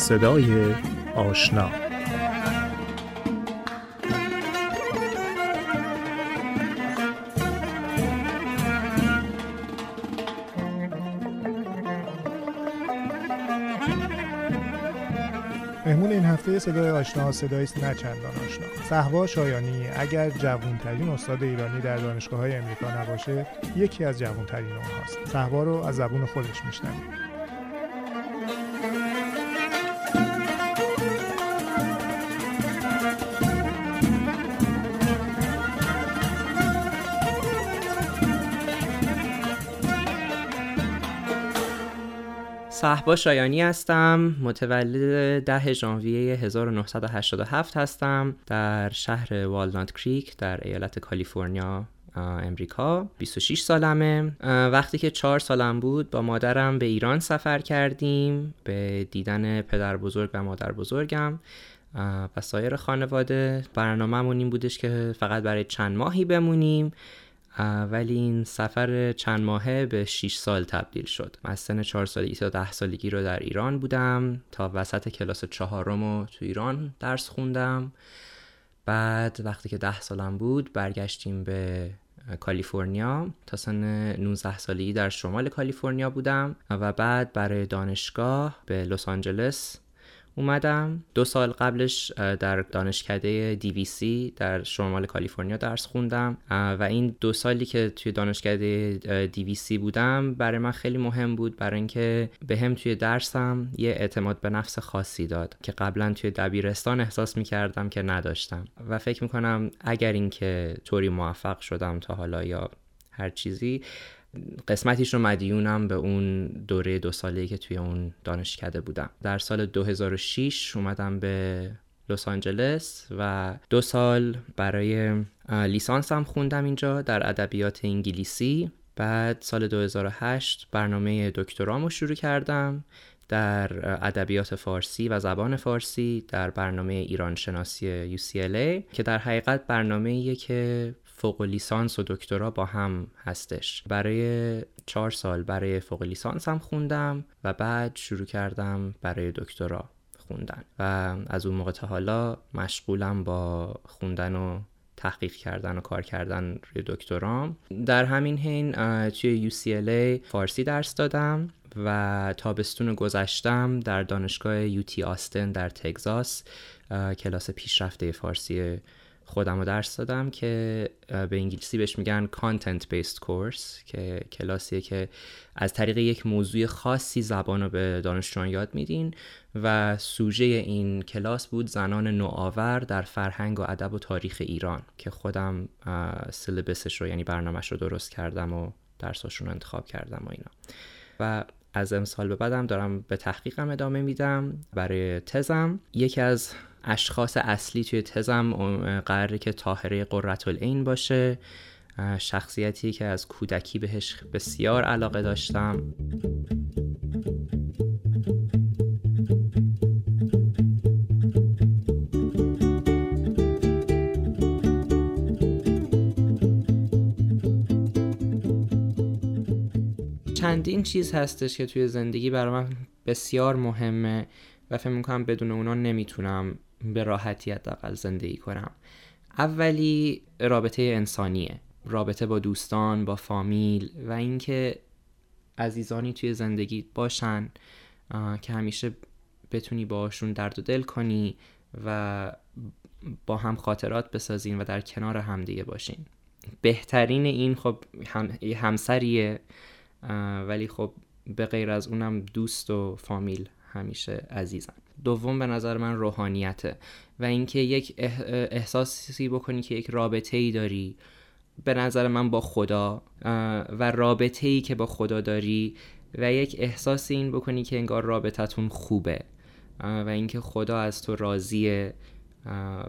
صدای آشنا. مهمون این هفته صدای آشنا صدایی است نه چندان آشنا. صحوا شایانی اگر جوانترین استاد ایرانی در دانشگاه های امریکا نباشه یکی از جوانترین اونهاست. صحوا رو از زبون خودش میشنویم. صحبا شایانی هستم. متولد 10 ژانویه 1987 هستم. در شهر والنات کریک در ایالت کالیفرنیا امریکا. 26 سالمه. وقتی که 4 سالم بود با مادرم به ایران سفر کردیم. به دیدن پدر بزرگ و مادر بزرگم. و سایر خانواده. برنامهمون این بودش که فقط برای چند ماهی بمونیم. ولی این سفر چند ماهه به 6 سال تبدیل شد. من از سن 4 سالگی تا 10 سالگی رو در ایران بودم. تا وسط کلاس چهارم رو تو ایران درس خوندم. بعد وقتی که 10 سالم بود برگشتیم به کالیفرنیا. تا سن 19 سالگی در شمال کالیفرنیا بودم. و بعد برای دانشگاه به لس آنجلس اومدم. دو سال قبلش در دانشکده دیویسی در شمال کالیفرنیا درس خوندم. و این دو سالی که توی دانشکده دیویسی بودم برای من خیلی مهم بود. برای اینکه به هم توی درسم یه اعتماد به نفس خاصی داد که قبلا توی دبیرستان احساس می‌کردم که نداشتم. و فکر می‌کنم اگر اینکه طوری موفق شدم تا حالا یا هر چیزی قسمتیش رو مدیونم به اون دوره دو ساله که توی اون دانشکده بودم. در سال 2006 اومدم به لس آنجلس و دو سال برای لیسانسم خوندم اینجا در ادبیات انگلیسی. بعد سال 2008 برنامه دکترامو شروع کردم در ادبیات فارسی و زبان فارسی در برنامه ایران شناسی UCLA که در حقیقت برنامه که فوق لیسانس و دکترا با هم هستش. برای چهار سال برای فوق لیسانس هم خوندم و بعد شروع کردم برای دکترا خوندن. و از اون موقع تا حالا مشغولم با خوندن و تحقیق کردن و کار کردن روی دکترام. در همین حین توی UCLA فارسی درس دادم و تابستون گذشتم در دانشگاه یوتی آستن در تگزاس کلاس پیشرفته فارسی خودم رو درس دادم که به انگلیسی بهش میگن content based course که کلاسیه که از طریق یک موضوع خاصی زبان رو به دانشجویان یاد میدین و سوژه این کلاس بود زنان نوآور در فرهنگ و ادب و تاریخ ایران که خودم سلبسش رو یعنی برنامهش رو درست کردم و درساشون رو انتخاب کردم و اینا. و از امسال به بعدم دارم به تحقیقم ادامه میدم برای تزم. یکی از اشخاص اصلی توی تزم قراره که تاهره قررت باشه. شخصیتی که از کودکی بهش بسیار علاقه داشتم. چندین چیز هستش که توی زندگی برای من بسیار مهمه و فکر می‌کنم بدون اونا نمی‌تونم به راحتی حداقل زندگی کنم. اولی رابطه انسانیه. رابطه با دوستان با فامیل و اینکه عزیزانی توی زندگی باشن که همیشه بتونی باشون درد و دل کنی و با هم خاطرات بسازین و در کنار همدیگه باشین. بهترین این خب هم همسریه ولی خب به غیر از اونم دوست و فامیل همیشه عزیزن. دوم به نظر من روحانیته و اینکه یک احساسی بکنی که یک رابطه ای داری به نظر من با خدا و رابطه ای که با خدا داری و یک احساس این بکنی که انگار رابطتون خوبه و اینکه خدا از تو راضیه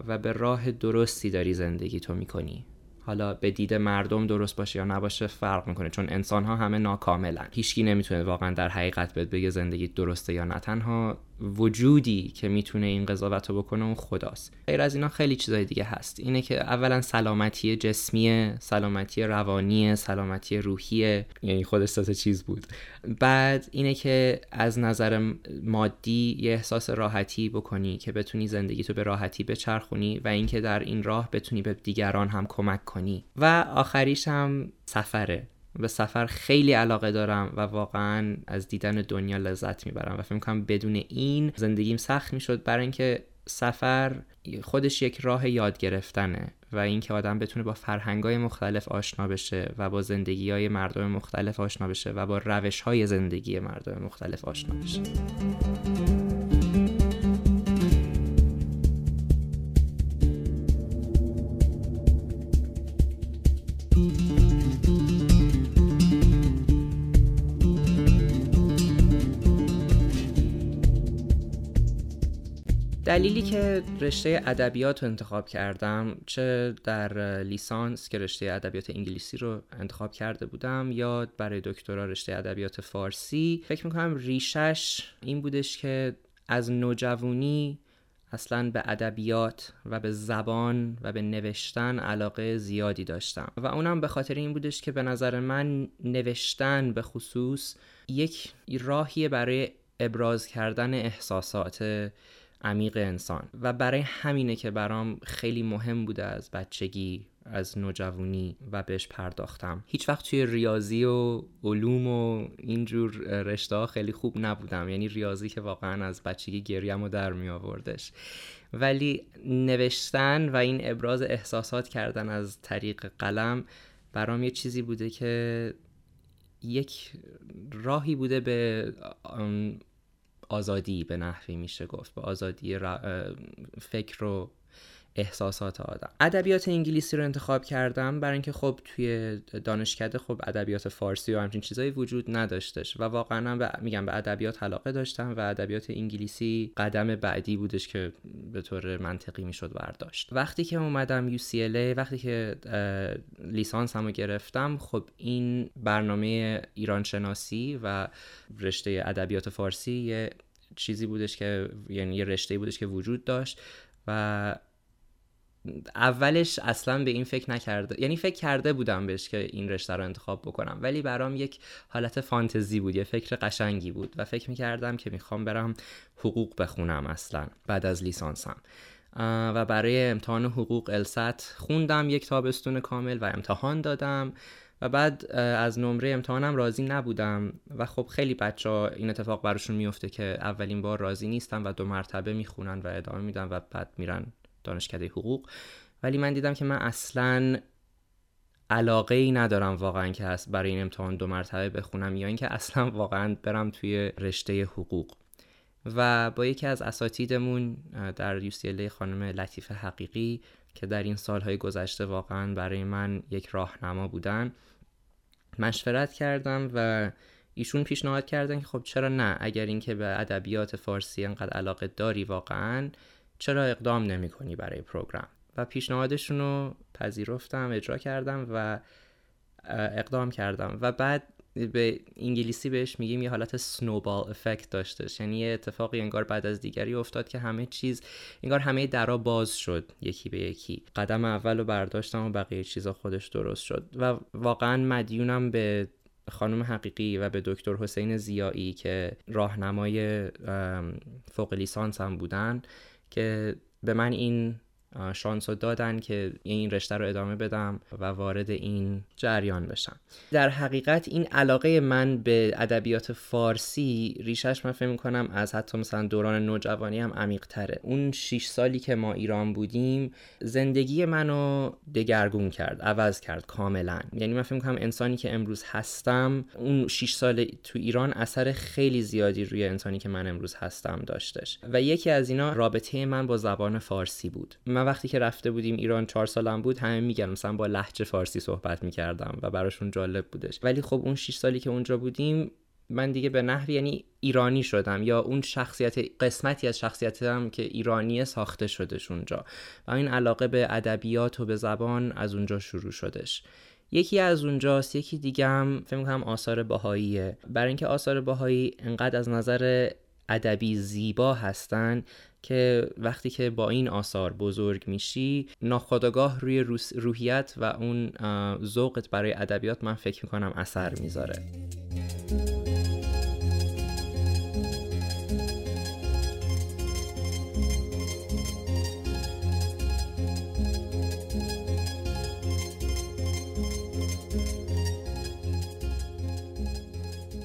و به راه درستی داری زندگی تو می‌کنی. حالا به دید مردم درست باشه یا نباشه فرق می‌کنه چون انسان ها همه ناکاملن. هیچکی نمی‌تونه واقعا در حقیقت بهت بگه زندگی درسته یا نه. تنها وجودی که می‌تونه این قضاوت رو بکنه اون خداست. غیر از اینا خیلی چیزای دیگه هست. اینه که اولا سلامتی جسمی سلامتی روانی سلامتی روحی یعنی خود تا چیز بود. بعد اینه که از نظر مادی یه احساس راحتی بکنی که بتونی زندگی تو به راحتی بچرخونی و اینکه در این راه بتونی به دیگران هم کمک کنی. و آخریش هم سفره. به سفر خیلی علاقه دارم و واقعا از دیدن دنیا لذت می‌برم و فکر کنم بدون این زندگیم سخت می‌شد برای اینکه سفر خودش یک راه یاد گرفتنه و اینکه آدم بتونه با فرهنگای مختلف آشنا بشه و با زندگی های مردم مختلف آشنا بشه و با روش های زندگی مردم مختلف آشنا بشه. دلیلی که رشته ادبیات رو انتخاب کردم چه در لیسانس که رشته ادبیات انگلیسی رو انتخاب کرده بودم یا برای دکترا رشته ادبیات فارسی فکر می‌کنم ریشش این بودش که از نوجوانی اصلا به ادبیات و به زبان و به نوشتن علاقه زیادی داشتم. و اونم به خاطر این بودش که به نظر من نوشتن به خصوص یک راهیه برای ابراز کردن احساسات عمیق انسان. و برای همینه که برام خیلی مهم بوده از بچگی از نوجوانی و بهش پرداختم. هیچ وقت توی ریاضی و علوم و اینجور رشته ها خیلی خوب نبودم. یعنی ریاضی که واقعا از بچگی گریم و در می آوردش. ولی نوشتن و این ابراز احساسات کردن از طریق قلم برام یه چیزی بوده که یک راهی بوده به آزادی به نحوی میشه گفت به آزادی فکر و احساسات آدم. ادبیات انگلیسی رو انتخاب کردم برای اینکه خب توی دانشکده خب ادبیات فارسی و همچین چیزایی وجود نداشتش و واقعا میگم به ادبیات علاقه داشتم و ادبیات انگلیسی قدم بعدی بودش که به طور منطقی می‌شد برداشت. وقتی که اومدم UCLA وقتی که لیسانس همو گرفتم خب این برنامه ایران شناسی و رشته ادبیات فارسی یه چیزی بودش که یعنی یه رشته بودش که وجود داشت و اولش اصلا به این فکر نکرده یعنی فکر کرده بودم بهش که این رشته رو انتخاب بکنم ولی برام یک حالت فانتزی بود یه فکر قشنگی بود و فکر می‌کردم که می‌خوام برم حقوق بخونم اصلا بعد از لیسانسم. و برای امتحان حقوق الست خوندم یک تابستون کامل و امتحان دادم و بعد از نمره امتحانم راضی نبودم و خب خیلی بچه ها این اتفاق براشون میفته که اولین بار راضی نیستن و دو مرتبه می‌خونن و ادامه میدن و بعد میرن دانشکده حقوق. ولی من دیدم که من اصلا علاقه ای ندارم واقعا که هست برای این امتحان دو مرتبه بخونم یا اینکه اصلا واقعا برم توی رشته حقوق. و با یکی از اساتیدمون در UCLA خانم لطیف حقیقی که در این سالهای گذشته واقعا برای من یک راهنما بودن مشورت کردم و ایشون پیشنهاد کردن که خب چرا نه؟ اگر اینکه به ادبیات فارسی انقدر علاقه داری واقعا چرا اقدام نمی کنی برای پروگرام؟ و پیشنهادشون رو پذیرفتم اجرا کردم و اقدام کردم. و بعد به انگلیسی بهش میگیم یه حالت سنوبال افکت داشتش. یعنی یه اتفاقی انگار بعد از دیگری افتاد که همه چیز انگار همه درا باز شد یکی به یکی. قدم اول رو برداشتم و بقیه چیزا خودش درست شد. و واقعا مدیونم به خانم حقیقی و به دکتر حسین زیایی که راهنمای فوق لیسانس هم بودن. که به من این شانس رو دادن که این رشته رو ادامه بدم و وارد این جریان بشم. در حقیقت این علاقه من به ادبیات فارسی ریشش من فکر می‌کنم از حتی مثلا دوران نوجوانی هم عمیق تره اون 6 سالی که ما ایران بودیم زندگی منو دگرگون کرد عوض کرد کاملا. یعنی من فکر می‌کنم انسانی که امروز هستم اون 6 سال تو ایران اثر خیلی زیادی روی انسانی که من امروز هستم داشتش. و یکی از اینا رابطه من با زبان فارسی بود. من وقتی که رفته بودیم ایران چهار سالم بود همه میگن مثلا با لحجه فارسی صحبت می‌کردم و براشون جالب بودش. ولی خب اون 6 سالی که اونجا بودیم من دیگه به نحوی یعنی ایرانی شدم یا اون شخصیت قسمتی از شخصیتم که ایرانی ساخته شدش اونجا. و این علاقه به ادبیات و به زبان از اونجا شروع شدش. یکی از اونجاست یکی دیگه هم فکر کنم آثار باهاییه برای اینکه آثار باهایی انقدر از نظر ادبی زیبا هستن که وقتی که با این آثار بزرگ میشی ناخداگاه روی روحیت و اون ذوقت برای ادبیات من فکر می‌کنم اثر می‌ذاره.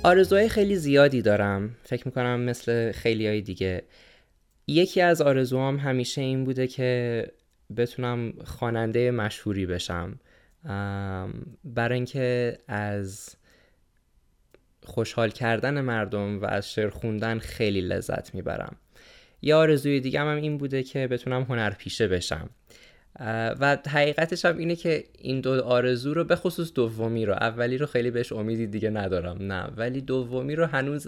آرزوهای خیلی زیادی دارم. فکر می‌کنم مثل خیلی های دیگه. یکی از آرزوهام همیشه این بوده که بتونم خواننده مشهوری بشم. برای اینکه از خوشحال کردن مردم و از شعر خوندن خیلی لذت می‌برم. یه آرزوی دیگه هم این بوده که بتونم هنرپیشه بشم. و حقیقتش هم اینه که این دو آرزو رو به خصوص دومی رو اولی رو خیلی بهش امیدی دیگه ندارم نه. ولی دومی رو هنوز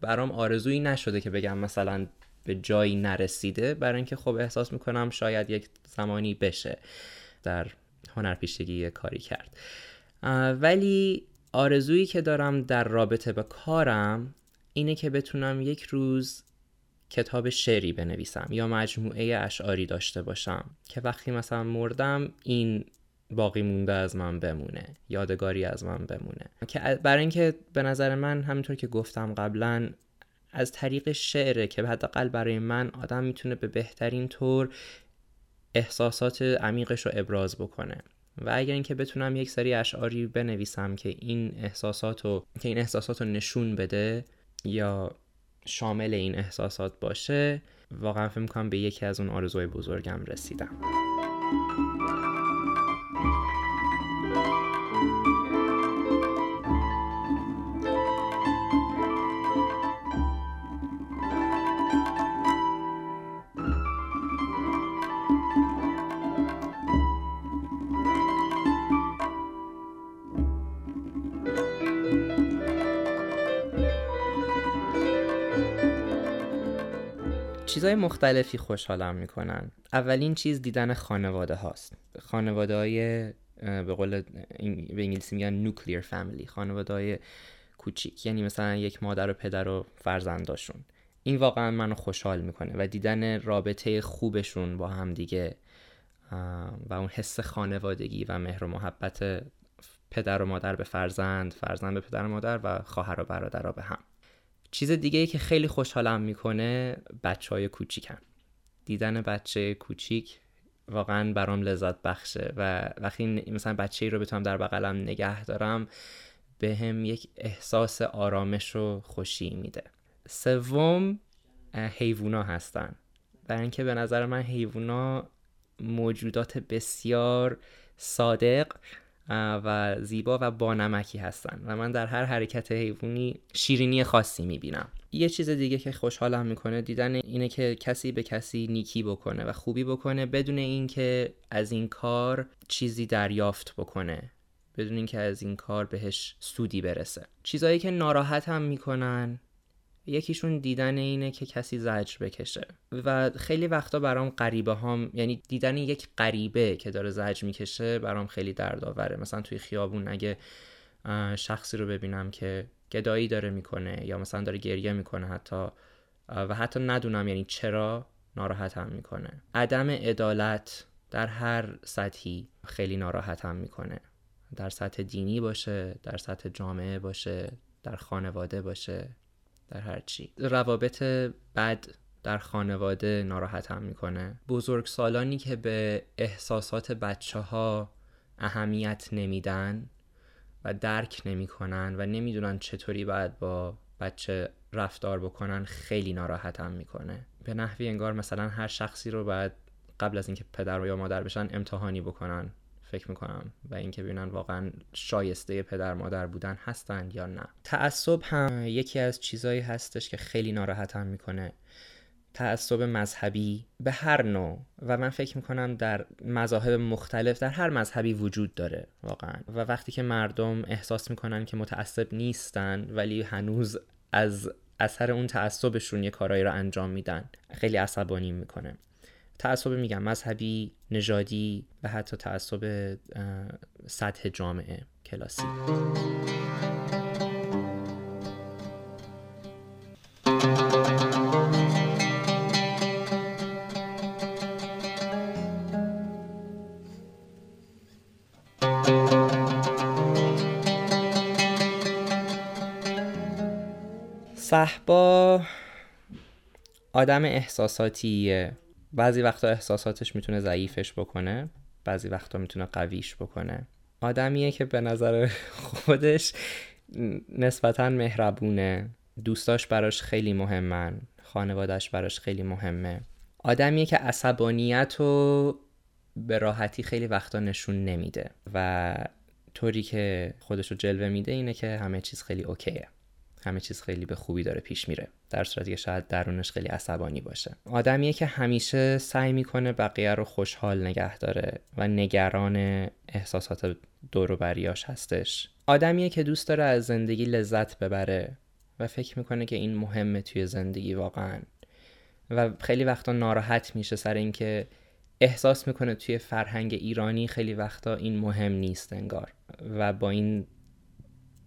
برام آرزویی نشده که بگم مثلا به جایی نرسیده برای اینکه خب احساس می‌کنم شاید یک زمانی بشه در هنرپیشگی کاری کرد. ولی آرزویی که دارم در رابطه با کارم اینه که بتونم یک روز کتاب شعری بنویسم یا مجموعه اشعاری داشته باشم که وقتی مثلا مردم این باقی مونده از من بمونه یادگاری از من بمونه. که برای اینکه به نظر من همینطور که گفتم قبلا از طریق شعره که حداقل برای من آدم می‌تونه به بهترین طور احساسات عمیقش رو ابراز بکنه. و اگر اینکه بتونم یک سری اشعاری بنویسم که این احساسات رو که این احساسات رو نشون بده یا شامل این احساسات باشه واقعا فکر می‌کنم به یکی از اون آرزوهای بزرگم رسیدم. چیزهای مختلفی خوشحالم می‌کنن. اولین چیز دیدن خانواده هاست. خانواده های به قول به انگلیسی میگن نوکلیر فامیلی خانواده های کوچیک. یعنی مثلا یک مادر و پدر و فرزنداشون. این واقعا منو خوشحال می‌کنه و دیدن رابطه خوبشون با هم دیگه و اون حس خانوادگی و مهر و محبت پدر و مادر به فرزند فرزند به پدر و مادر و خواهر و برادر به هم. چیز دیگه ای که خیلی خوشحالم می‌کنه بچه های کوچیکن. دیدن بچه کوچیک واقعا برام لذت بخشه و وقتی مثلا بچه ای رو بتونم در بغلم نگه دارم به یک احساس آرامش و خوشی میده. سوم حیوونا هستن. برای اینکه به نظر من حیوونا موجودات بسیار صادق و زیبا و بانمکی هستن. و من در هر حرکت حیوانی شیرینی خاصی می‌بینم. یه چیز دیگه که خوشحالم می‌کنه دیدن اینه که کسی به کسی نیکی بکنه و خوبی بکنه بدون اینکه از این کار چیزی دریافت بکنه. بدون اینکه از این کار بهش سودی برسه. چیزایی که ناراحت هم می‌کنن یکیشون دیدن اینه که کسی زجر بکشه. و خیلی وقتا برام غریبه هم یعنی دیدن یک غریبه که داره زجر می‌کشه برام خیلی دردآوره. مثلا توی خیابون اگه شخصی رو ببینم که گدایی داره می‌کنه یا مثلا داره گریه می‌کنه حتی و حتی ندونم یعنی چرا ناراحتم می‌کنه. عدم عدالت در هر سطحی خیلی ناراحتم می‌کنه. در سطح دینی باشه در سطح جامعه باشه در خانواده باشه. در هر چی. روابط بد در خانواده ناراحتم می‌کنه. بزرگ سالانی که به احساسات بچه ها اهمیت نمیدن و درک نمی‌کنن و نمی‌دونن چطوری باید با بچه رفتار بکنن خیلی ناراحتم می‌کنه. به نحوی انگار مثلا هر شخصی رو باید قبل از اینکه پدر و یا مادر بشن امتحانی بکنن. فکر می‌کنم و اینکه ببینن واقعا شایسته پدر مادر بودن هستن یا نه. تعصب هم یکی از چیزایی هستش که خیلی ناراحتم می‌کنه. تعصب مذهبی به هر نوع و من فکر می‌کنم در مذاهب مختلف در هر مذهبی وجود داره واقعا. و وقتی که مردم احساس می‌کنن که متعصب نیستن ولی هنوز از اثر اون تعصبشون یه کارایی رو انجام میدن خیلی عصبانی می‌کنه. تعصب میگم مذهبی نژادی و حتی تعصب سطح جامعه کلاسی. صحبا آدم احساساتیه. بعضی وقتا احساساتش می‌تونه ضعیفش بکنه بعضی وقتا می‌تونه قویش بکنه. آدمیه که به نظر خودش نسبتا مهربونه دوستاش براش خیلی مهمن خانوادش براش خیلی مهمه. آدمیه که عصبانیت رو به راحتی خیلی وقتا نشون نمیده و طوری که خودش رو جلوه میده اینه که همه چیز خیلی اوکیه. همه چیز خیلی به خوبی داره پیش میره. در صورتی که شاید درونش خیلی عصبانی باشه. آدمیه که همیشه سعی می‌کنه بقیه رو خوشحال نگه داره و نگران احساسات دور و بریاش هستش. آدمیه که دوست داره از زندگی لذت ببره و فکر می‌کنه که این مهمه توی زندگی واقعا. و خیلی وقتا ناراحت میشه سر اینکه احساس می‌کنه توی فرهنگ ایرانی خیلی وقتا این مهم نیست انگار. و با این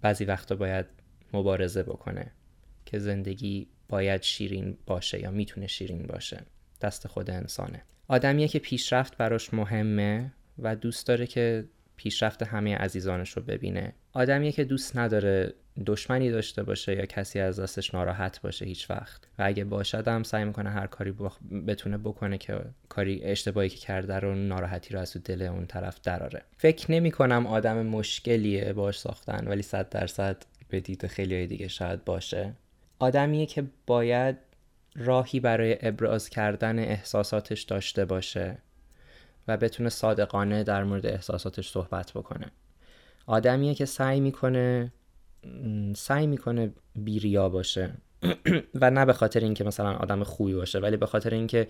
بعضی وقتا باید مبارزه بکنه که زندگی باید شیرین باشه یا می‌تونه شیرین باشه. دست خود انسانه. آدمیه که پیشرفت براش مهمه و دوست داره که پیشرفت همه عزیزانش رو ببینه. آدمیه که دوست نداره دشمنی داشته باشه یا کسی از دستش ناراحت باشه هیچ وقت. و اگه باشد هم سعی می‌کنه هر کاری بتونه بکنه که کاری اشتباهی که کرده رو ناراحتی رو از دل اون طرف دراره. فکر نمی کنم آدم مشکلیه باش ساختن ولی صد درصد به دید خیلی دیگه شاید باشه. آدمیه که باید راهی برای ابراز کردن احساساتش داشته باشه و بتونه صادقانه در مورد احساساتش صحبت بکنه. آدمیه که سعی می‌کنه سعی می‌کنه بیریا باشه و نه به خاطر اینکه مثلا آدم خوبی باشه ولی به خاطر اینکه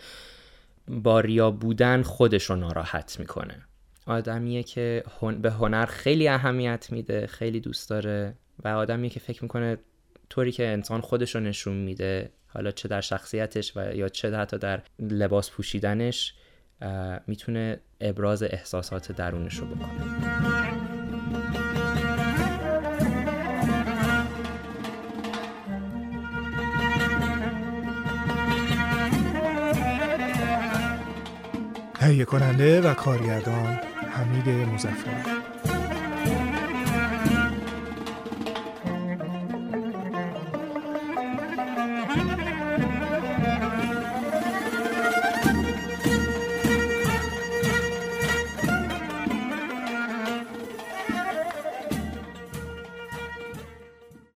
با ریا بودن خودش رو ناراحت می‌کنه. آدمیه که به هنر خیلی اهمیت میده خیلی دوست داره. و آدمیه که فکر می‌کنه طوری که انسان خودش رو نشون میده حالا چه در شخصیتش و یا چه حتی در لباس پوشیدنش می‌تونه ابراز احساسات درونش رو بکنه. تهیه کننده و کارگردان حمید مزفر